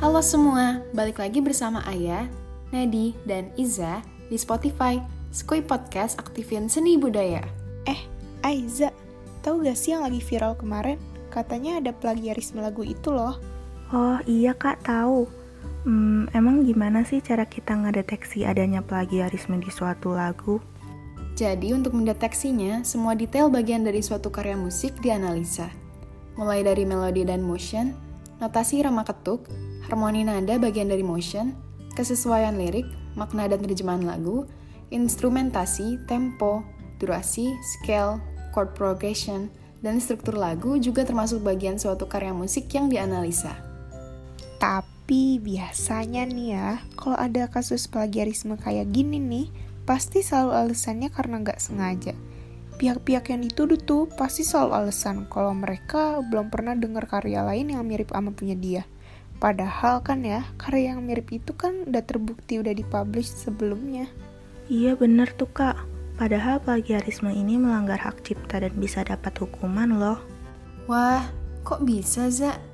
Halo semua, balik lagi bersama Ayah, Nadi, dan Iza di Spotify Skui Podcast Aktifin Seni Budaya. Eh, Aiza, tahu gak sih yang lagi viral kemarin? Katanya ada plagiarisme lagu itu loh. Oh iya kak, tahu. Hmm, emang gimana sih cara kita ngedeteksi adanya plagiarisme di suatu lagu? Jadi untuk mendeteksinya, semua detail bagian dari suatu karya musik dianalisa. Mulai dari melodi dan motion, notasi irama ketuk, harmoni nada bagian dari motion, kesesuaian lirik, makna dan terjemahan lagu, instrumentasi, tempo, durasi, scale, chord progression, dan struktur lagu juga termasuk bagian suatu karya musik yang dianalisa. Tapi biasanya nih ya, kalau ada kasus plagiarisme kayak gini nih, pasti selalu alasannya karena nggak sengaja. Pihak-pihak yang dituduh tuh pasti selalu alasan kalau mereka belum pernah dengar karya lain yang mirip sama punya dia. Padahal kan ya, karya yang mirip itu kan udah terbukti udah dipublish sebelumnya. Iya bener tuh kak, padahal plagiarisme ini melanggar hak cipta dan bisa dapat hukuman loh. Wah, kok bisa, Za?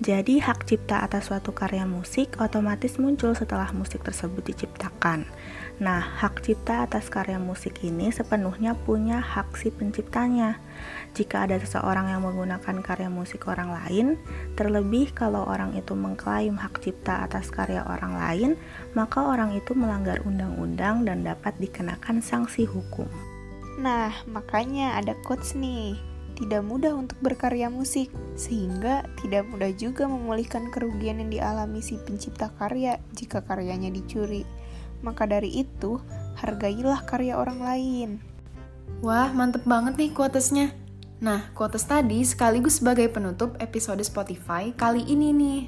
Jadi hak cipta atas suatu karya musik otomatis muncul setelah musik tersebut diciptakan. Nah, hak cipta atas karya musik ini sepenuhnya punya hak si penciptanya. Jika ada seseorang yang menggunakan karya musik orang lain, terlebih kalau orang itu mengklaim hak cipta atas karya orang lain, maka orang itu melanggar undang-undang dan dapat dikenakan sanksi hukum. Nah, makanya ada quotes nih tidak mudah untuk berkarya musik, sehingga tidak mudah juga memulihkan kerugian yang dialami si pencipta karya jika karyanya dicuri. Maka dari itu, hargailah karya orang lain. Wah, mantep banget nih quotesnya. Nah, quotes tadi sekaligus sebagai penutup episode Spotify kali ini nih.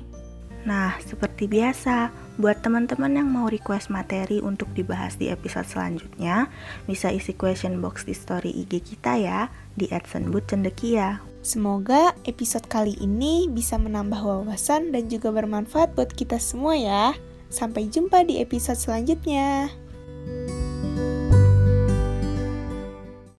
Nah, seperti biasa, buat teman-teman yang mau request materi untuk dibahas di episode selanjutnya, bisa isi question box di story IG kita ya, di @senbutcendekia. Semoga episode kali ini bisa menambah wawasan dan juga bermanfaat buat kita semua ya. Sampai jumpa di episode selanjutnya.